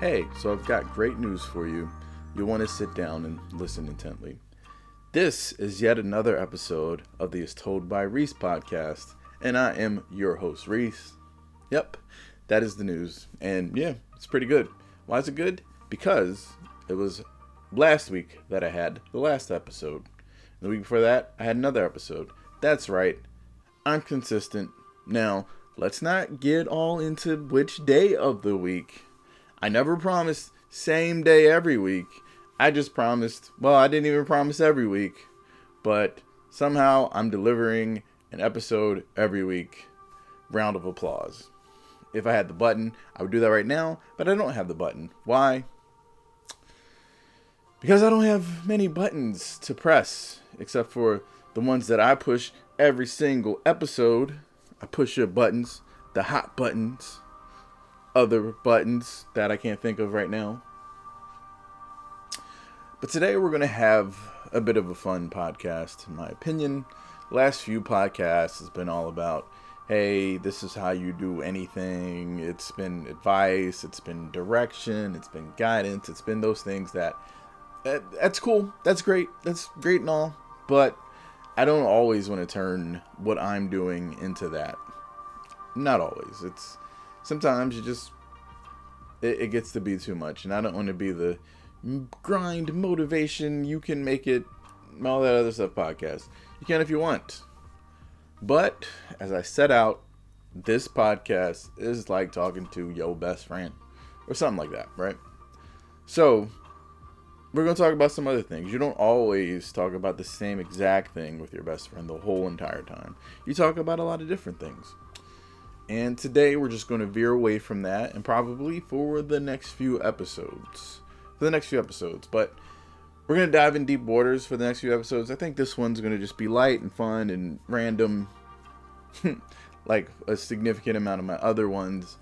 Hey, so I've got great news for you. You'll want to sit down and listen intently. This is yet another episode of the As Told by Reese podcast, and I am your host, Reese. Yep, that is the news. And yeah, it's pretty good. Why is it good? Because it was last week that I had the last episode. The week before that, I had another episode. That's right, I'm consistent. Now, let's not get all into which day of the week. I never promised same day every week. I just promised, well, I didn't even promise every week, but somehow I'm delivering an episode every week. Round of applause. If I had the button, I would do that right now, but I don't have the button. Why? Because I don't have many buttons to press, except for the ones that I push every single episode. I push your buttons, the hot buttons, other buttons that I can't think of right now. But today we're going to have a bit of a fun podcast, in my opinion. Last few podcasts has been all about, hey, this is how you do anything. It's been advice, it's been direction, it's been guidance, it's been those things that, that that's cool. That's great. That's great and all. But I don't always want to turn what I'm doing into that. Not always. It's sometimes you just it, it gets to be too much, and I don't want to be the grind motivation. You can make it, all that other stuff. Podcast. You can if you want, but as I set out, this podcast is like talking to your best friend or something like that, right? So we're going to talk about some other things. You don't always talk about the same exact thing with your best friend the whole entire time. You talk about a lot of different things. And today we're just going to veer away from that and probably for the next few episodes. For the next few episodes. But we're going to dive in deep waters for the next few episodes. I think this one's going to just be light and fun and random, like a significant amount of my other ones.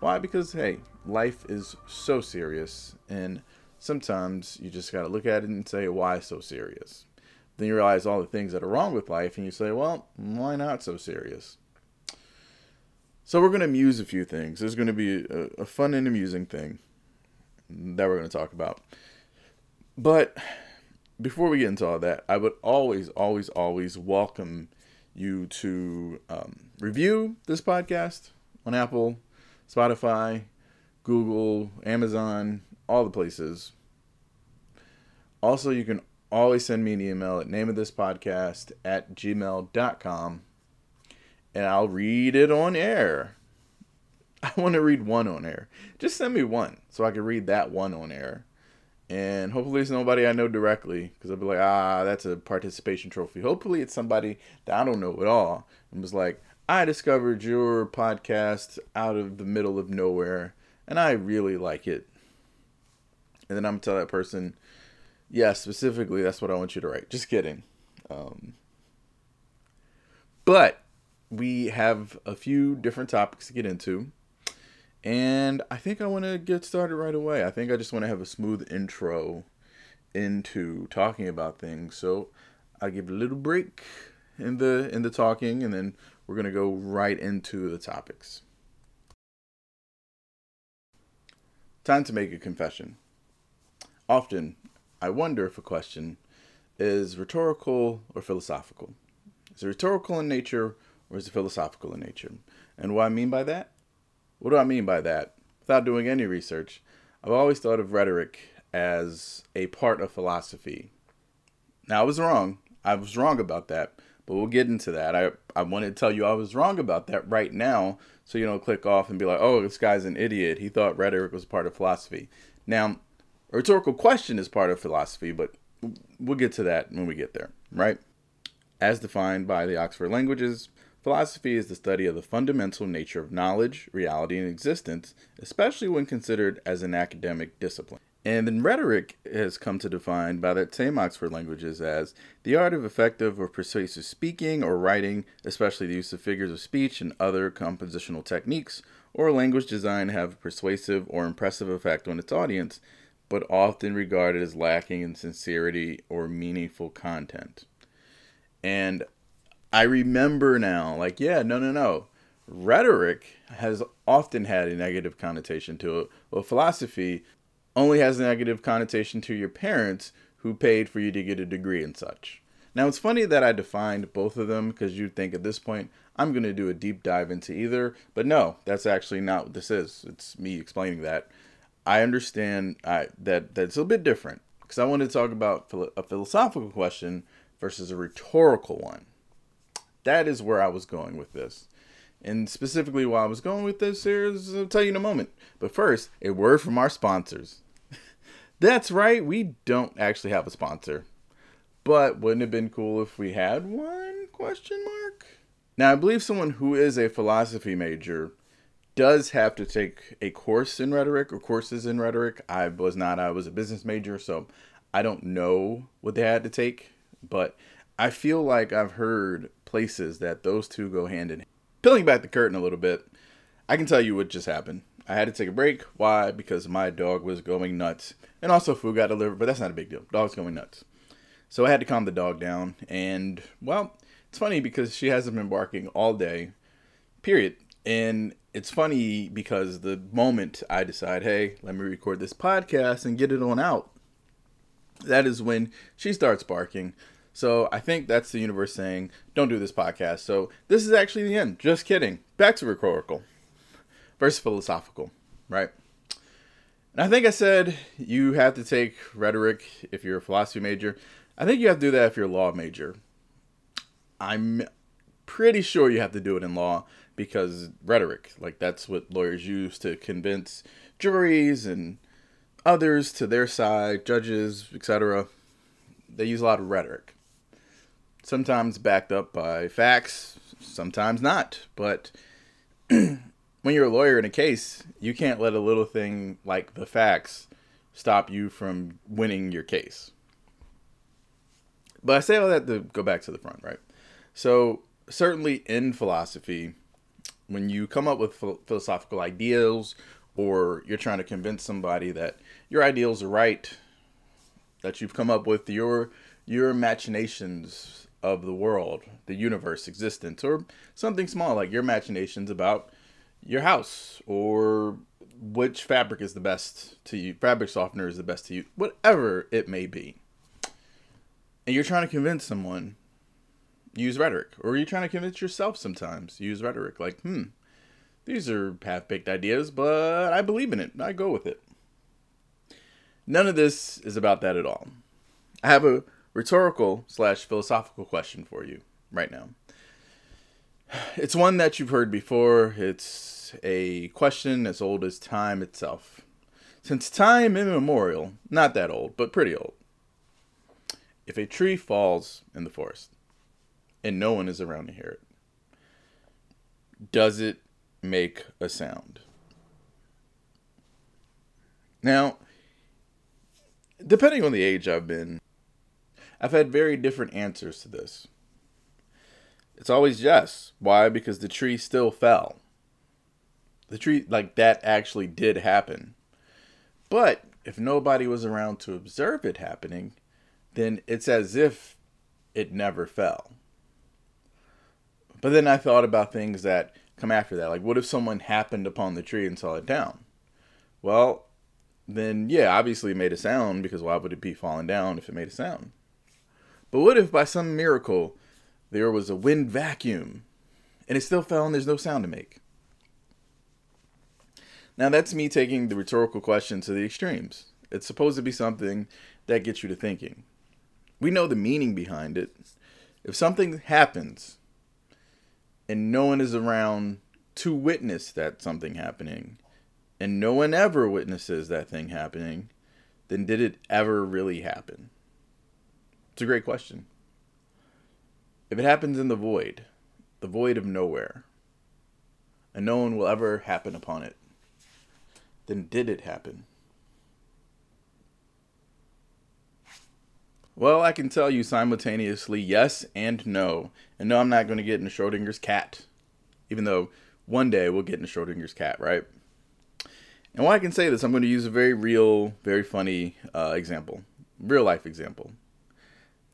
Why? Because, hey, life is so serious. And sometimes you just got to look at it and say, why so serious? Then you realize all the things that are wrong with life, and you say, well, why not so serious? So we're going to muse a few things. There's going to be a, a fun and amusing thing that we're going to talk about. But before we get into all that, I would always, always, always welcome you to um, review this podcast on Apple, Spotify, Google, Amazon, all the places. Also, you can always send me an email at name of this podcast at gmail.com and I'll read it on air. I want to read one on air. Just send me one so I can read that one on air. And hopefully it's nobody I know directly because I'll be like, ah, that's a participation trophy. Hopefully it's somebody that I don't know at all and was like, I discovered your podcast out of the middle of nowhere and I really like it. And then I'm tell that person, yeah, specifically, that's what I want you to write. Just kidding. Um, but we have a few different topics to get into. And I think I want to get started right away. I think I just want to have a smooth intro into talking about things. So I'll give a little break in the in the talking and then we're going to go right into the topics. Time to make a confession. Often, I wonder if a question is rhetorical or philosophical. Is it rhetorical in nature or is it philosophical in nature? And what I mean by that? What do I mean by that? Without doing any research, I've always thought of rhetoric as a part of philosophy. Now, I was wrong. I was wrong about that, but we'll get into that. I, I want to tell you I was wrong about that right now so you don't click off and be like, oh, this guy's an idiot. He thought rhetoric was part of philosophy. Now, a rhetorical question is part of philosophy, but we'll get to that when we get there, right? As defined by the Oxford Languages, Philosophy is the study of the fundamental nature of knowledge, reality, and existence, especially when considered as an academic discipline. And then rhetoric has come to define by that same Oxford languages as the art of effective or persuasive speaking or writing, especially the use of figures of speech and other compositional techniques, or language designed to have a persuasive or impressive effect on its audience, but often regarded as lacking in sincerity or meaningful content. And I remember now, like, yeah, no, no, no. rhetoric has often had a negative connotation to it, Well, philosophy only has a negative connotation to your parents who paid for you to get a degree and such. Now, it's funny that I defined both of them because you'd think at this point I'm going to do a deep dive into either, but no, that's actually not what this is. It's me explaining that. I understand I, that that's a bit different because I want to talk about a philosophical question versus a rhetorical one. That is where I was going with this. And specifically, why I was going with this here is I'll tell you in a moment. But first, a word from our sponsors. That's right, we don't actually have a sponsor. But wouldn't it have been cool if we had one? Question mark. Now, I believe someone who is a philosophy major does have to take a course in rhetoric or courses in rhetoric. I was not. I was a business major, so I don't know what they had to take, but I feel like I've heard places that those two go hand in hand. Peeling back the curtain a little bit, I can tell you what just happened. I had to take a break. Why? Because my dog was going nuts. And also food got delivered, but that's not a big deal. Dog's going nuts. So I had to calm the dog down. And, well, it's funny because she hasn't been barking all day, period. And it's funny because the moment I decide, hey, let me record this podcast and get it on out, that is when she starts barking. So I think that's the universe saying, don't do this podcast. So this is actually the end. Just kidding. Back to rhetorical versus philosophical, right? And I think I said you have to take rhetoric if you're a philosophy major. I think you have to do that if you're a law major. I'm pretty sure you have to do it in law because rhetoric, like that's what lawyers use to convince juries and others to their side, judges, etc. They use a lot of rhetoric sometimes backed up by facts, sometimes not. But when you're a lawyer in a case, you can't let a little thing like the facts stop you from winning your case. But I say all that to go back to the front, right? So, certainly in philosophy, when you come up with philosophical ideals or you're trying to convince somebody that your ideals are right, that you've come up with your your imaginations of the world, the universe, existence, or something small like your imaginations about your house or which fabric is the best to you, fabric softener is the best to you, whatever it may be. And you're trying to convince someone, use rhetoric. Or you're trying to convince yourself sometimes, use rhetoric. Like, hmm, these are half baked ideas, but I believe in it. I go with it. None of this is about that at all. I have a rhetorical slash philosophical question for you right now. It's one that you've heard before. It's a question as old as time itself. Since time immemorial, not that old, but pretty old. If a tree falls in the forest and no one is around to hear it, does it make a sound? Now, depending on the age I've been, I've had very different answers to this. It's always yes. Why? Because the tree still fell. The tree, like that, actually did happen. But if nobody was around to observe it happening, then it's as if it never fell. But then I thought about things that come after that. Like, what if someone happened upon the tree and saw it down? Well, then, yeah, obviously it made a sound because why would it be falling down if it made a sound? But what if by some miracle there was a wind vacuum and it still fell and there's no sound to make? Now that's me taking the rhetorical question to the extremes. It's supposed to be something that gets you to thinking. We know the meaning behind it. If something happens and no one is around to witness that something happening, and no one ever witnesses that thing happening, then did it ever really happen? It's a great question. If it happens in the void, the void of nowhere, and no one will ever happen upon it, then did it happen? Well, I can tell you simultaneously yes and no. And no, I'm not going to get into Schrodinger's cat, even though one day we'll get into Schrodinger's cat, right? And why I can say this, I'm going to use a very real, very funny uh, example, real life example.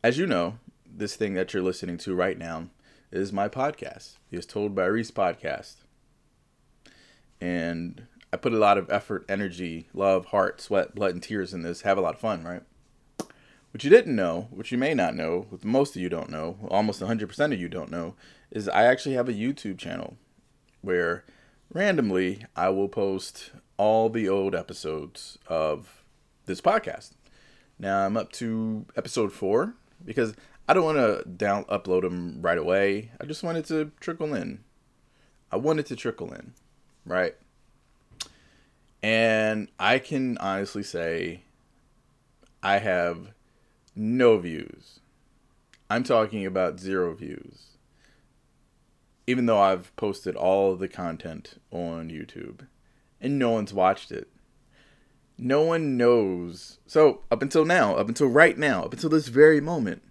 As you know, this thing that you're listening to right now is my podcast, As Told by Reese podcast. and I put a lot of effort, energy, love, heart, sweat, blood, and tears in this. Have a lot of fun, right? What you didn't know, what you may not know, what most of you don't know, almost 100% of you don't know, is I actually have a YouTube channel where randomly I will post all the old episodes of this podcast. Now I'm up to episode four because I don't want to down upload them right away. I just wanted to trickle in. I wanted to trickle in, right? And I can honestly say I have no views. I'm talking about zero views. Even though I've posted all the content on YouTube and no one's watched it. No one knows. So, up until now, up until right now, up until this very moment,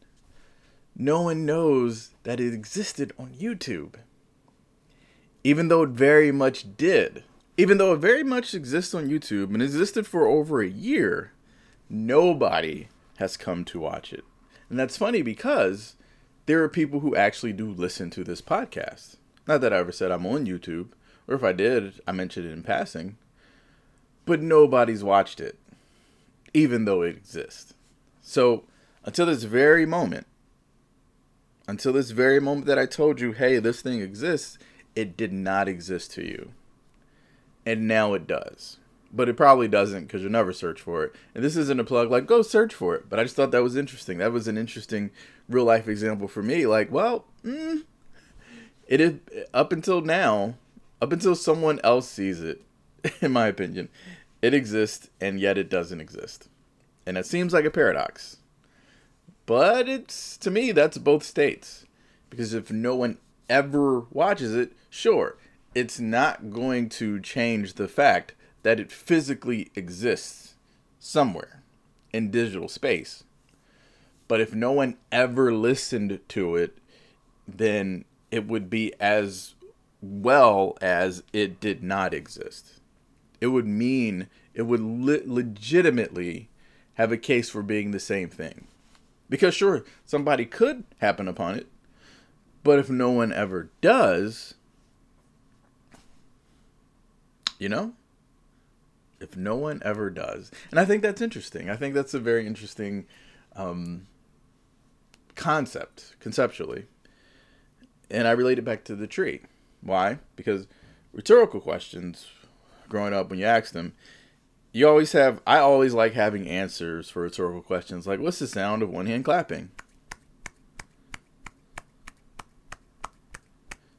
no one knows that it existed on YouTube. Even though it very much did. Even though it very much exists on YouTube and existed for over a year, nobody has come to watch it. And that's funny because there are people who actually do listen to this podcast. Not that I ever said I'm on YouTube, or if I did, I mentioned it in passing. But nobody's watched it, even though it exists. So, until this very moment, until this very moment that I told you, hey, this thing exists, it did not exist to you. And now it does. But it probably doesn't because you'll never search for it. And this isn't a plug, like, go search for it. But I just thought that was interesting. That was an interesting real life example for me. Like, well, mm, it is up until now, up until someone else sees it, in my opinion, it exists and yet it doesn't exist. And it seems like a paradox. But it's to me that's both states. Because if no one ever watches it, sure, it's not going to change the fact that it physically exists somewhere in digital space. But if no one ever listened to it, then it would be as well as it did not exist. It would mean it would le- legitimately have a case for being the same thing. Because sure, somebody could happen upon it, but if no one ever does, you know? If no one ever does. And I think that's interesting. I think that's a very interesting um, concept, conceptually. And I relate it back to the tree. Why? Because rhetorical questions, growing up, when you ask them, you always have I always like having answers for rhetorical questions like what's the sound of one hand clapping?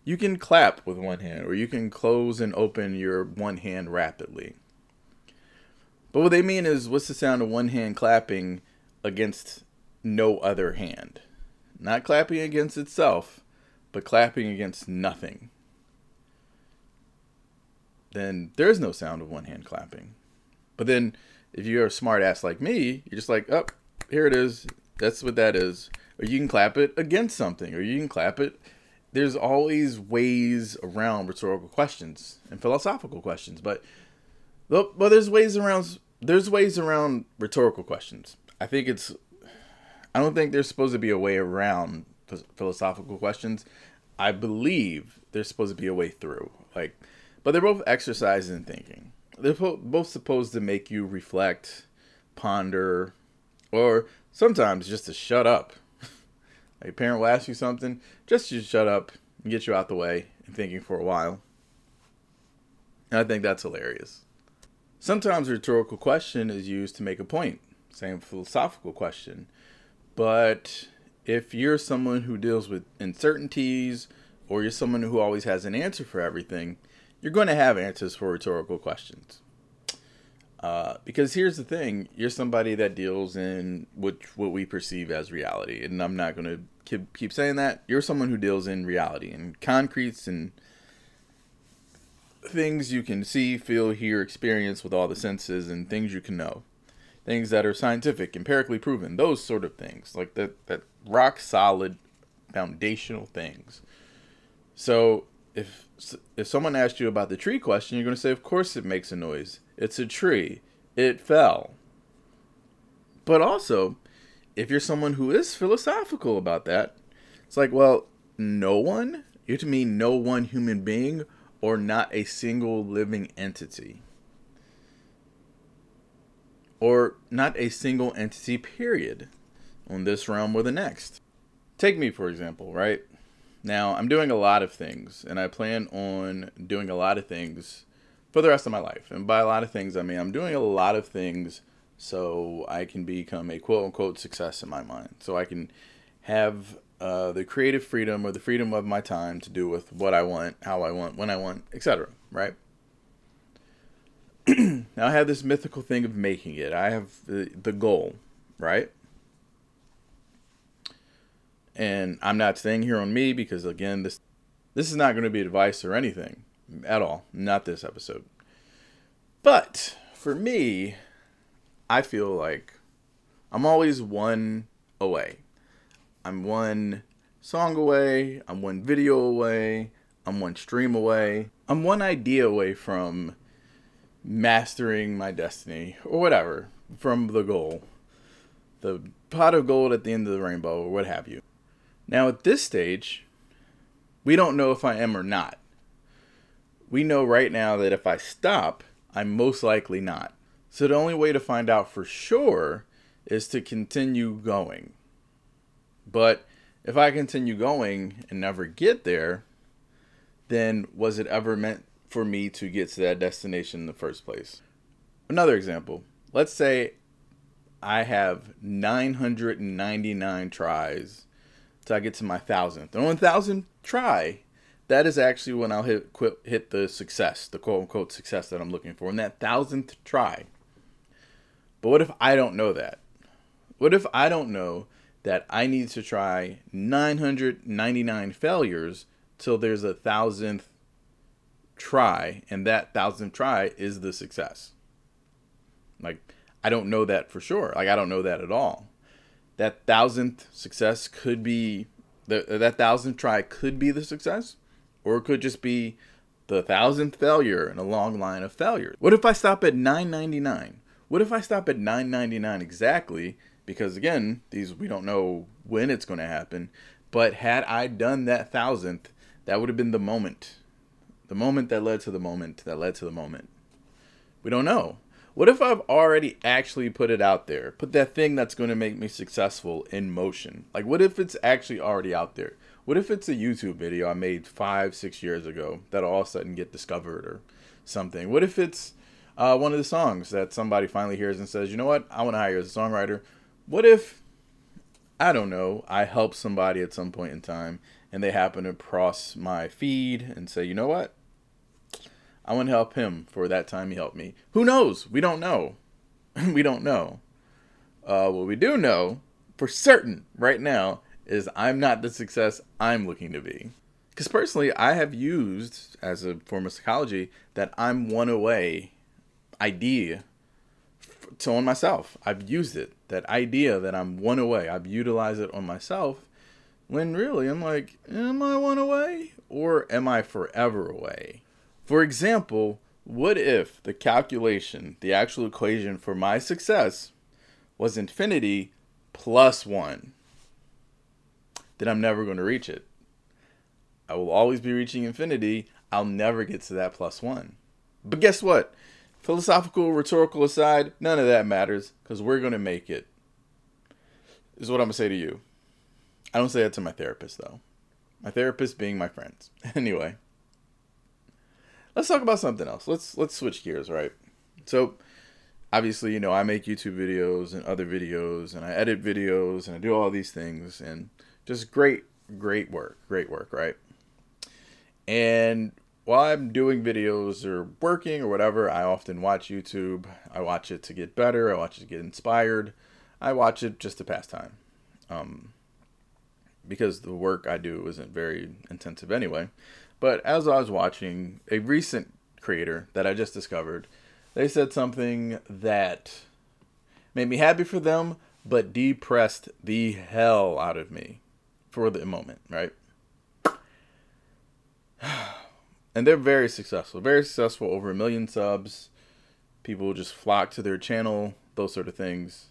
You can clap with one hand or you can close and open your one hand rapidly. But what they mean is what's the sound of one hand clapping against no other hand? Not clapping against itself, but clapping against nothing. Then there is no sound of one hand clapping. But then if you're a smart ass like me, you're just like, oh, here it is. That's what that is. Or you can clap it against something, or you can clap it. There's always ways around rhetorical questions and philosophical questions, but oh, well, there's ways around there's ways around rhetorical questions. I think it's I don't think there's supposed to be a way around philosophical questions. I believe there's supposed to be a way through. Like, but they're both exercises in thinking they're both supposed to make you reflect, ponder, or sometimes just to shut up. like a parent will ask you something, just to shut up and get you out the way and thinking for a while. And I think that's hilarious. Sometimes a rhetorical question is used to make a point, same philosophical question. But if you're someone who deals with uncertainties or you're someone who always has an answer for everything, you're going to have answers for rhetorical questions. Uh, because here's the thing: you're somebody that deals in what what we perceive as reality, and I'm not going to keep, keep saying that. You're someone who deals in reality and concretes and things you can see, feel, hear, experience with all the senses, and things you can know, things that are scientific, empirically proven, those sort of things, like that that rock solid, foundational things. So if if someone asked you about the tree question, you're going to say, "Of course, it makes a noise. It's a tree. It fell." But also, if you're someone who is philosophical about that, it's like, well, no one. You to mean no one human being or not a single living entity. Or not a single entity, period, on this realm or the next. Take me, for example, right? Now, I'm doing a lot of things, and I plan on doing a lot of things for the rest of my life. And by a lot of things, I mean I'm doing a lot of things so I can become a quote unquote success in my mind. So I can have uh, the creative freedom or the freedom of my time to do with what I want, how I want, when I want, etc. Right? now I have this mythical thing of making it. I have the, the goal, right? And I'm not staying here on me because again, this this is not going to be advice or anything at all. Not this episode. But for me, I feel like I'm always one away. I'm one song away. I'm one video away. I'm one stream away. I'm one idea away from mastering my destiny or whatever from the goal. The pot of gold at the end of the rainbow or what have you. Now, at this stage, we don't know if I am or not. We know right now that if I stop, I'm most likely not. So the only way to find out for sure is to continue going. But if I continue going and never get there, then was it ever meant for me to get to that destination in the first place? Another example. Let's say I have 999 tries till I get to my thousandth. And on thousand try, that is actually when I'll hit quit, hit the success, the quote unquote success that I'm looking for. In that thousandth try. But what if I don't know that? What if I don't know that I need to try 999 failures till there's a thousandth try, and that thousandth try is the success? Like, I don't know that for sure. Like, I don't know that at all. That thousandth success could be the, that thousandth try could be the success, or it could just be the thousandth failure in a long line of failures. What if I stop at 999? What if I stop at 999 exactly? Because again, these we don't know when it's going to happen. But had I done that thousandth, that would have been the moment. The moment that led to the moment that led to the moment. We don't know. What if I've already actually put it out there? Put that thing that's going to make me successful in motion. Like, what if it's actually already out there? What if it's a YouTube video I made five, six years ago that all of a sudden get discovered or something? What if it's uh, one of the songs that somebody finally hears and says, you know what, I want to hire you as a songwriter. What if, I don't know, I help somebody at some point in time and they happen to cross my feed and say, you know what, I want to help him for that time he helped me. Who knows? We don't know. we don't know. Uh, what we do know for certain right now is I'm not the success I'm looking to be. Because personally, I have used as a form of psychology that I'm one away idea to on myself. I've used it. That idea that I'm one away. I've utilized it on myself. When really I'm like, am I one away or am I forever away? For example, what if the calculation, the actual equation for my success was infinity plus one? Then I'm never going to reach it. I will always be reaching infinity. I'll never get to that plus one. But guess what? Philosophical, rhetorical aside, none of that matters because we're going to make it. Is what I'm going to say to you. I don't say that to my therapist, though. My therapist being my friends. anyway, let's talk about something else. Let's let's switch gears, right? So, obviously, you know, I make YouTube videos and other videos, and I edit videos, and I do all these things, and just great, great work, great work, right? And while I'm doing videos or working or whatever, I often watch YouTube. I watch it to get better. I watch it to get inspired. I watch it just to pass time. Um, because the work I do isn't very intensive anyway. But as I was watching a recent creator that I just discovered, they said something that made me happy for them, but depressed the hell out of me for the moment, right? and they're very successful, very successful, over a million subs. People just flock to their channel, those sort of things.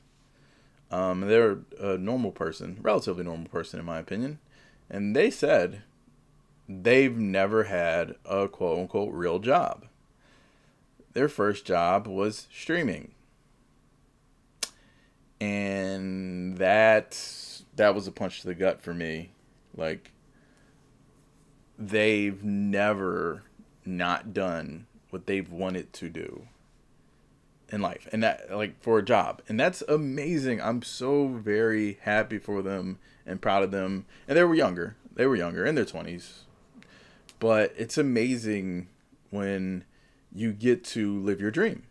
Um, they're a normal person, relatively normal person in my opinion, and they said they've never had a quote unquote real job. Their first job was streaming. And that that was a punch to the gut for me. Like they've never not done what they've wanted to do in life and that like for a job and that's amazing i'm so very happy for them and proud of them and they were younger they were younger in their 20s but it's amazing when you get to live your dream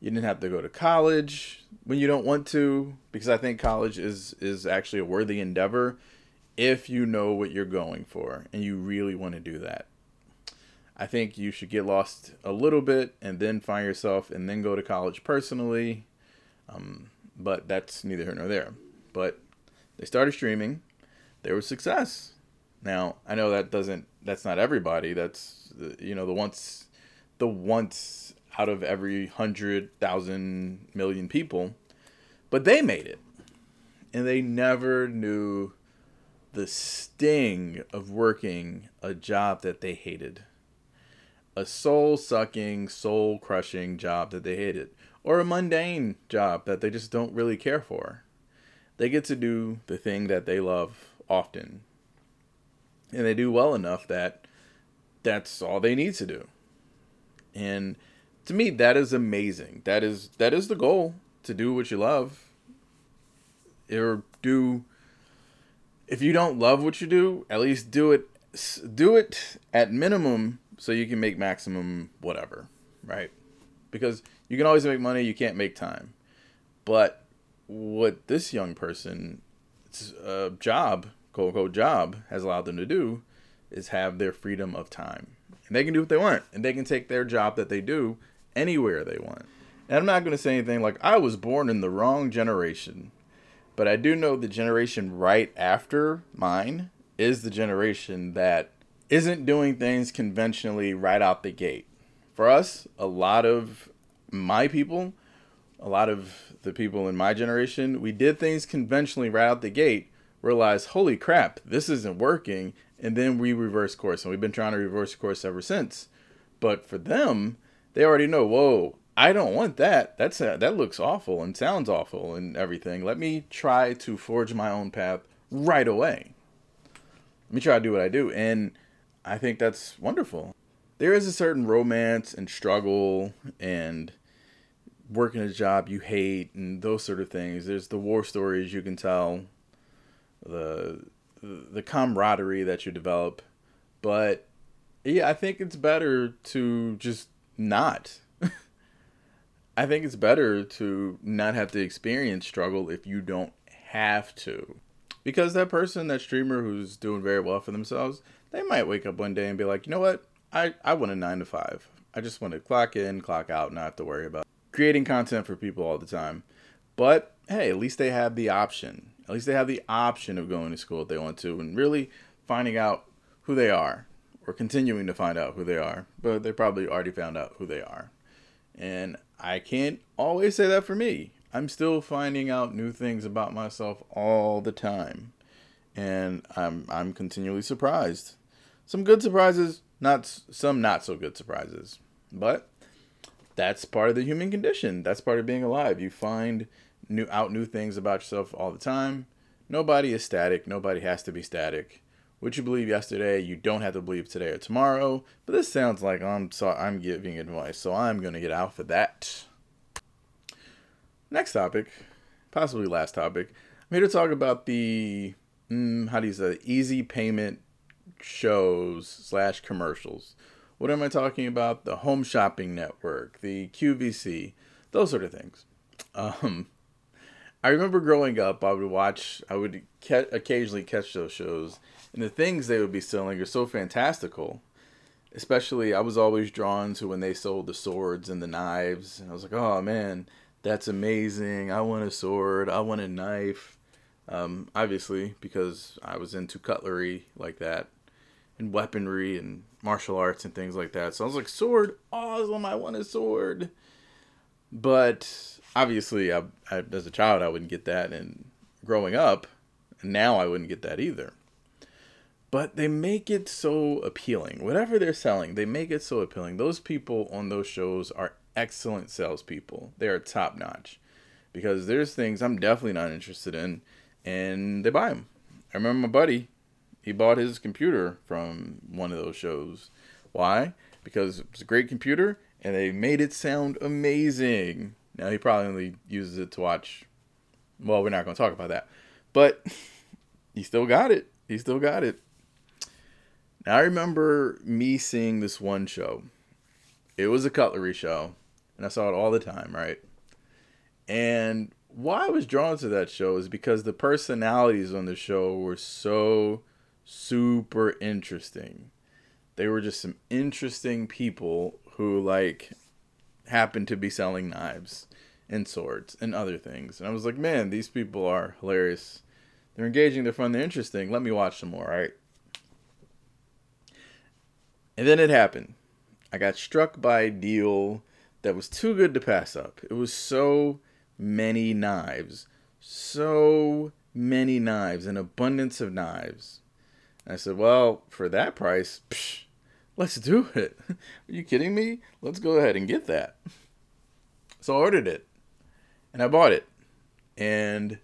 you didn't have to go to college when you don't want to because i think college is is actually a worthy endeavor if you know what you're going for and you really want to do that I think you should get lost a little bit and then find yourself and then go to college personally. Um, but that's neither here nor there. But they started streaming. There was success. Now I know that doesn't. That's not everybody. That's the, you know the once, the once out of every hundred thousand million people. But they made it, and they never knew the sting of working a job that they hated a soul sucking, soul crushing job that they hated, or a mundane job that they just don't really care for. They get to do the thing that they love often. And they do well enough that that's all they need to do. And to me that is amazing. That is that is the goal to do what you love. Or do if you don't love what you do, at least do it do it at minimum so you can make maximum whatever, right? Because you can always make money, you can't make time. But what this young person's uh, job, quote unquote job, has allowed them to do is have their freedom of time. And they can do what they want. And they can take their job that they do anywhere they want. And I'm not going to say anything like I was born in the wrong generation. But I do know the generation right after mine is the generation that isn't doing things conventionally right out the gate. For us, a lot of my people, a lot of the people in my generation, we did things conventionally right out the gate, realized, holy crap, this isn't working, and then we reverse course. And we've been trying to reverse course ever since. But for them, they already know, whoa, I don't want that. That's a, that looks awful and sounds awful and everything. Let me try to forge my own path right away. Let me try to do what I do. And I think that's wonderful. There is a certain romance and struggle and working a job you hate and those sort of things. There's the war stories you can tell, the the camaraderie that you develop, but yeah, I think it's better to just not. I think it's better to not have to experience struggle if you don't have to. Because that person, that streamer who's doing very well for themselves, they might wake up one day and be like, you know what? I, I want a nine to five. I just want to clock in, clock out, not have to worry about creating content for people all the time. But hey, at least they have the option. At least they have the option of going to school if they want to and really finding out who they are or continuing to find out who they are. But they probably already found out who they are. And I can't always say that for me. I'm still finding out new things about myself all the time. And I'm I'm continually surprised some good surprises, not some not so good surprises. But that's part of the human condition. That's part of being alive. You find new out new things about yourself all the time. Nobody is static. Nobody has to be static. What you believe yesterday, you don't have to believe today or tomorrow. But this sounds like I'm so I'm giving advice, so I'm gonna get out for that. Next topic, possibly last topic. I'm here to talk about the mm, how do you say easy payment shows slash commercials. What am I talking about? The Home Shopping Network, the QVC, those sort of things. Um, I remember growing up, I would watch, I would ca- occasionally catch those shows, and the things they would be selling are so fantastical. Especially, I was always drawn to when they sold the swords and the knives, and I was like, oh man, that's amazing. I want a sword, I want a knife. Um, obviously, because I was into cutlery like that and weaponry and martial arts and things like that. So I was like, sword, awesome! I want a sword. But obviously, I, I, as a child, I wouldn't get that, and growing up, now I wouldn't get that either. but they make it so appealing. Whatever they're selling, they make it so appealing. Those people on those shows are excellent salespeople. They are top notch because there's things I'm definitely not interested in, and they buy them. I remember my buddy, he bought his computer from one of those shows. Why? Because it's a great computer and they made it sound amazing. Now he probably only uses it to watch. Well, we're not going to talk about that, but he still got it. He still got it. Now I remember me seeing this one show. It was a cutlery show, and I saw it all the time, right? And why I was drawn to that show is because the personalities on the show were so super interesting. They were just some interesting people who like happened to be selling knives and swords and other things. And I was like, man, these people are hilarious. They're engaging, they're fun, they're interesting. Let me watch some more, right? And then it happened. I got struck by a deal that was too good to pass up. It was so many knives. So many knives, an abundance of knives. And I said, well, for that price, psh, let's do it. Are you kidding me? Let's go ahead and get that. So I ordered it and I bought it. And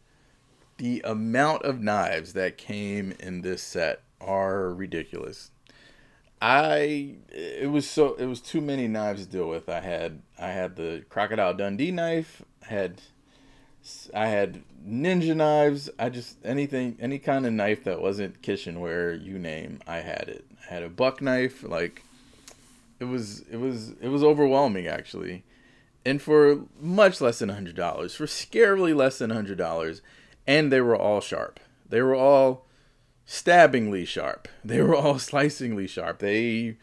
the amount of knives that came in this set are ridiculous. I it was so it was too many knives to deal with. I had I had the crocodile Dundee knife, had I had ninja knives. I just anything any kind of knife that wasn't kitchenware, you name, I had it. I had a buck knife, like it was it was it was overwhelming actually. And for much less than hundred dollars, for scarily less than hundred dollars, and they were all sharp. They were all stabbingly sharp. They were all slicingly sharp. They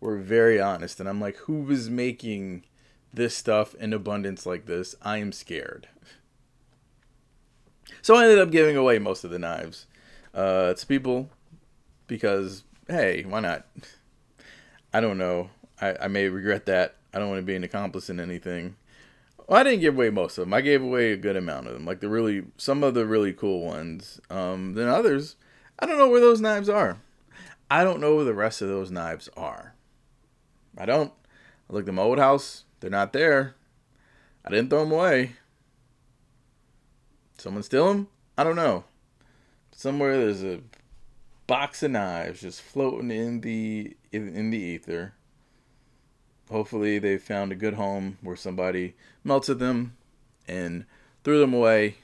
were very honest. And I'm like, who was making this stuff in abundance like this? I am scared. So I ended up giving away most of the knives uh, to people because, hey, why not? I don't know. I, I may regret that. I don't want to be an accomplice in anything. Well, I didn't give away most of them. I gave away a good amount of them, like the really some of the really cool ones. Um, then others, I don't know where those knives are. I don't know where the rest of those knives are. I don't. I looked at my old house. They're not there. I didn't throw them away. Someone steal them? I don't know. Somewhere there's a box of knives just floating in the in, the ether. Hopefully they found a good home where somebody melted them and threw them away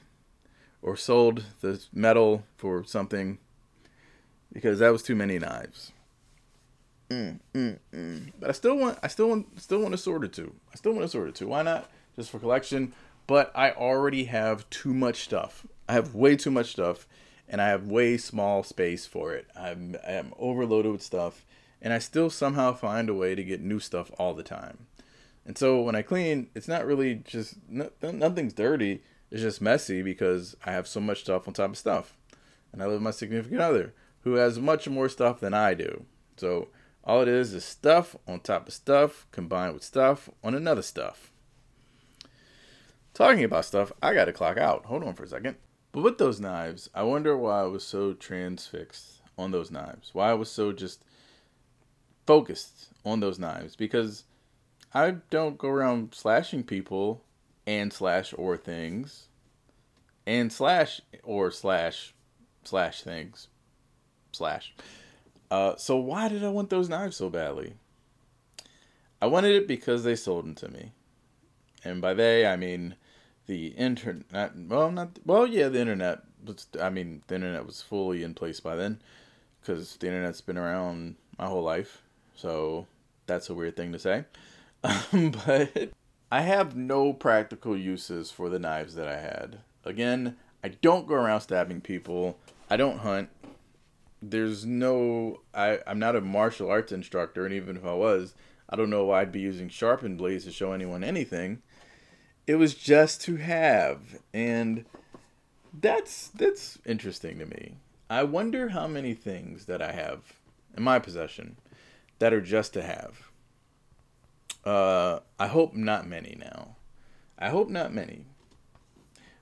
or sold the metal for something because that was too many knives. Mm, mm, mm. But I still want, I still want, still want a sword or two. I still want a sword or two. Why not? Just for collection. But I already have too much stuff. I have way too much stuff, and I have way small space for it. I'm, I'm overloaded with stuff, and I still somehow find a way to get new stuff all the time. And so when I clean, it's not really just nothing's dirty. It's just messy because I have so much stuff on top of stuff, and I live with my significant other who has much more stuff than I do. So all it is is stuff on top of stuff combined with stuff on another stuff. Talking about stuff, I gotta clock out. Hold on for a second. But with those knives, I wonder why I was so transfixed on those knives. Why I was so just focused on those knives. Because I don't go around slashing people and slash or things and slash or slash slash things slash. Uh, so why did I want those knives so badly? I wanted it because they sold them to me, and by they I mean the internet. Well, not well, yeah, the internet. But I mean, the internet was fully in place by then, because the internet's been around my whole life. So that's a weird thing to say, um, but I have no practical uses for the knives that I had. Again, I don't go around stabbing people. I don't hunt there's no I, I'm not a martial arts instructor and even if I was, I don't know why I'd be using sharpened blades to show anyone anything. It was just to have and that's that's interesting to me. I wonder how many things that I have in my possession that are just to have. Uh I hope not many now. I hope not many.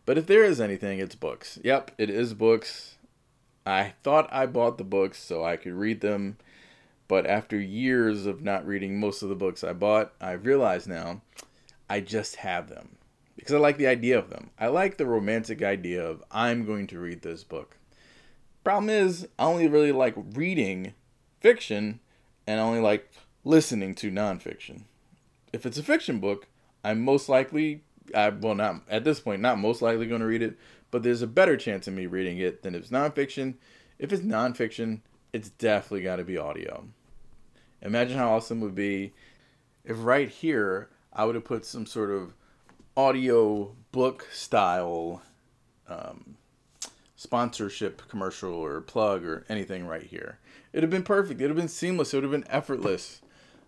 But if there is anything, it's books. Yep, it is books. I thought I bought the books so I could read them, but after years of not reading most of the books I bought, I realize now I just have them because I like the idea of them. I like the romantic idea of I'm going to read this book. Problem is, I only really like reading fiction and I only like listening to nonfiction. If it's a fiction book, I'm most likely, I well not at this point, not most likely going to read it, but there's a better chance of me reading it than if it's nonfiction. If it's nonfiction, it's definitely got to be audio. Imagine how awesome it would be if right here I would have put some sort of audio book style um, sponsorship commercial or plug or anything right here. It'd have been perfect. It'd have been seamless. It would have been effortless.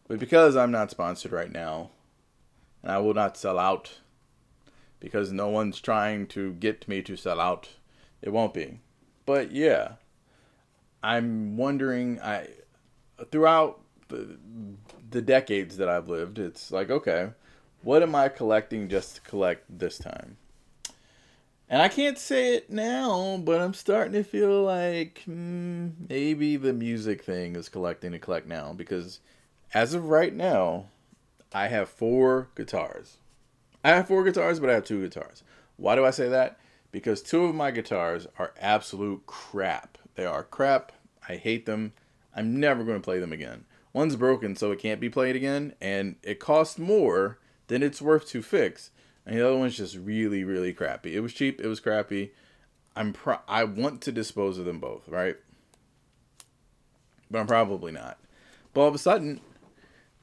But because I'm not sponsored right now, and I will not sell out because no one's trying to get me to sell out, it won't be. But yeah, I'm wondering. I throughout the the decades that I've lived, it's like okay, what am I collecting just to collect this time? And I can't say it now, but I'm starting to feel like mm, maybe the music thing is collecting to collect now because as of right now, I have four guitars. I have four guitars, but I have two guitars. Why do I say that? Because two of my guitars are absolute crap. They are crap. I hate them. I'm never going to play them again. One's broken, so it can't be played again, and it costs more than it's worth to fix. And the other one's just really, really crappy. It was cheap. It was crappy. I'm pro- I want to dispose of them both, right? But I'm probably not. But all of a sudden,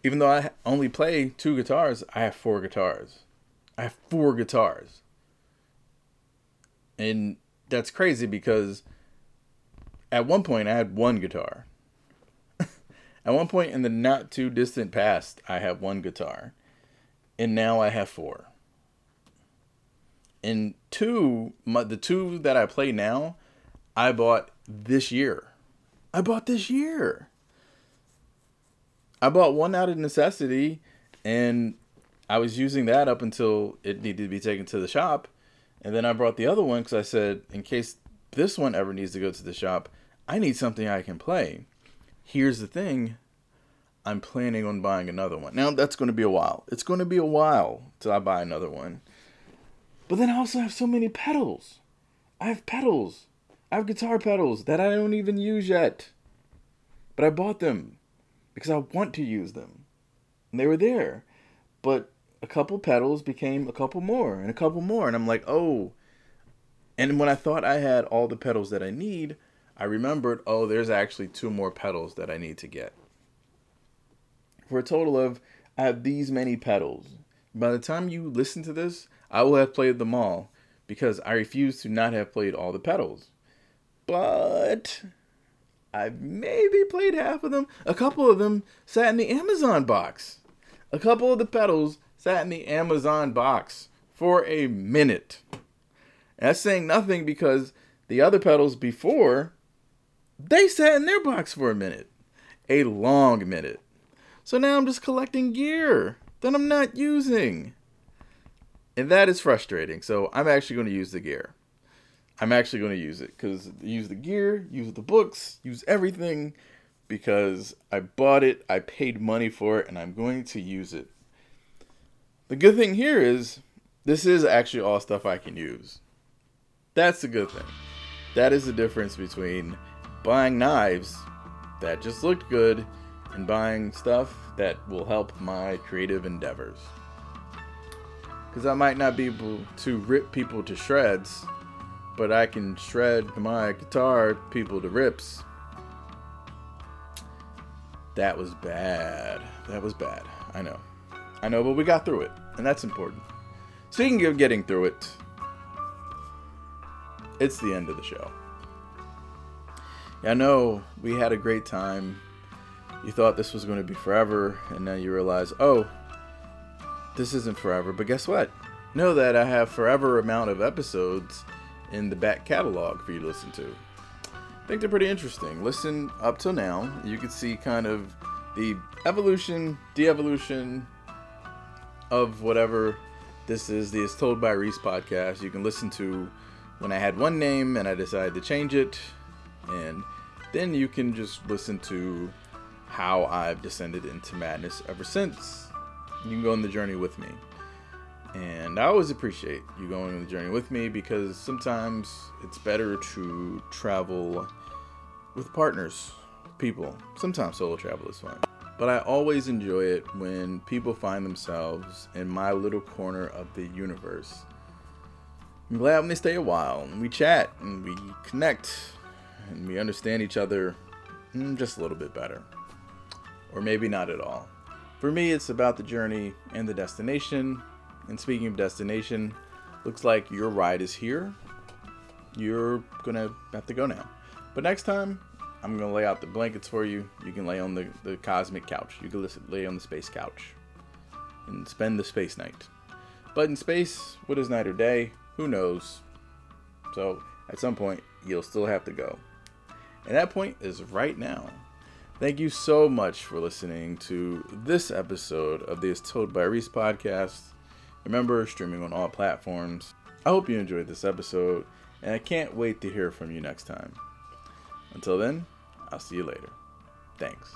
even though I only play two guitars, I have four guitars. I have four guitars. And that's crazy because at one point I had one guitar. at one point in the not too distant past, I had one guitar. And now I have four. And two, my, the two that I play now, I bought this year. I bought this year. I bought one out of necessity and I was using that up until it needed to be taken to the shop. And then I brought the other one because I said, in case this one ever needs to go to the shop, I need something I can play. Here's the thing I'm planning on buying another one. Now, that's going to be a while. It's going to be a while till I buy another one. But then I also have so many pedals. I have pedals. I have guitar pedals that I don't even use yet. But I bought them because I want to use them. And they were there. But a couple pedals became a couple more and a couple more. And I'm like, oh. And when I thought I had all the pedals that I need, I remembered, oh, there's actually two more pedals that I need to get. For a total of, I have these many pedals. By the time you listen to this, I will have played them all because I refuse to not have played all the pedals. But I've maybe played half of them. A couple of them sat in the Amazon box. A couple of the pedals sat in the Amazon box for a minute. And that's saying nothing because the other pedals before, they sat in their box for a minute. A long minute. So now I'm just collecting gear that I'm not using. And that is frustrating. So I'm actually going to use the gear. I'm actually going to use it because use the gear, use the books, use everything because I bought it, I paid money for it, and I'm going to use it. The good thing here is this is actually all stuff I can use. That's the good thing. That is the difference between buying knives that just looked good and buying stuff that will help my creative endeavors. Because I might not be able to rip people to shreds, but I can shred my guitar people to rips that was bad. That was bad. I know. I know, but we got through it, and that's important. Speaking of getting through it, it's the end of the show. I know we had a great time. You thought this was going to be forever, and now you realize, oh, this isn't forever. But guess what? Know that I have forever amount of episodes in the back catalog for you to listen to. I think they're pretty interesting. Listen up till now, you can see kind of the evolution, de-evolution of whatever this is. The As Told by Reese podcast. You can listen to when I had one name and I decided to change it, And then you can just listen to how I've descended into madness ever since. You can go on the journey with me. And I always appreciate you going on the journey with me because sometimes it's better to travel with partners, people. Sometimes solo travel is fun. But I always enjoy it when people find themselves in my little corner of the universe. I'm glad when they stay a while and we chat and we connect and we understand each other mm, just a little bit better. Or maybe not at all. For me, it's about the journey and the destination. And speaking of destination, looks like your ride is here. You're gonna have to go now. But next time, I'm gonna lay out the blankets for you. You can lay on the, the cosmic couch. You can lay on the space couch and spend the space night. But in space, what is night or day? Who knows? So at some point, you'll still have to go. And that point is right now. Thank you so much for listening to this episode of the As Told by Reese podcast. Remember, streaming on all platforms. I hope you enjoyed this episode, and I can't wait to hear from you next time. Until then, I'll see you later. Thanks.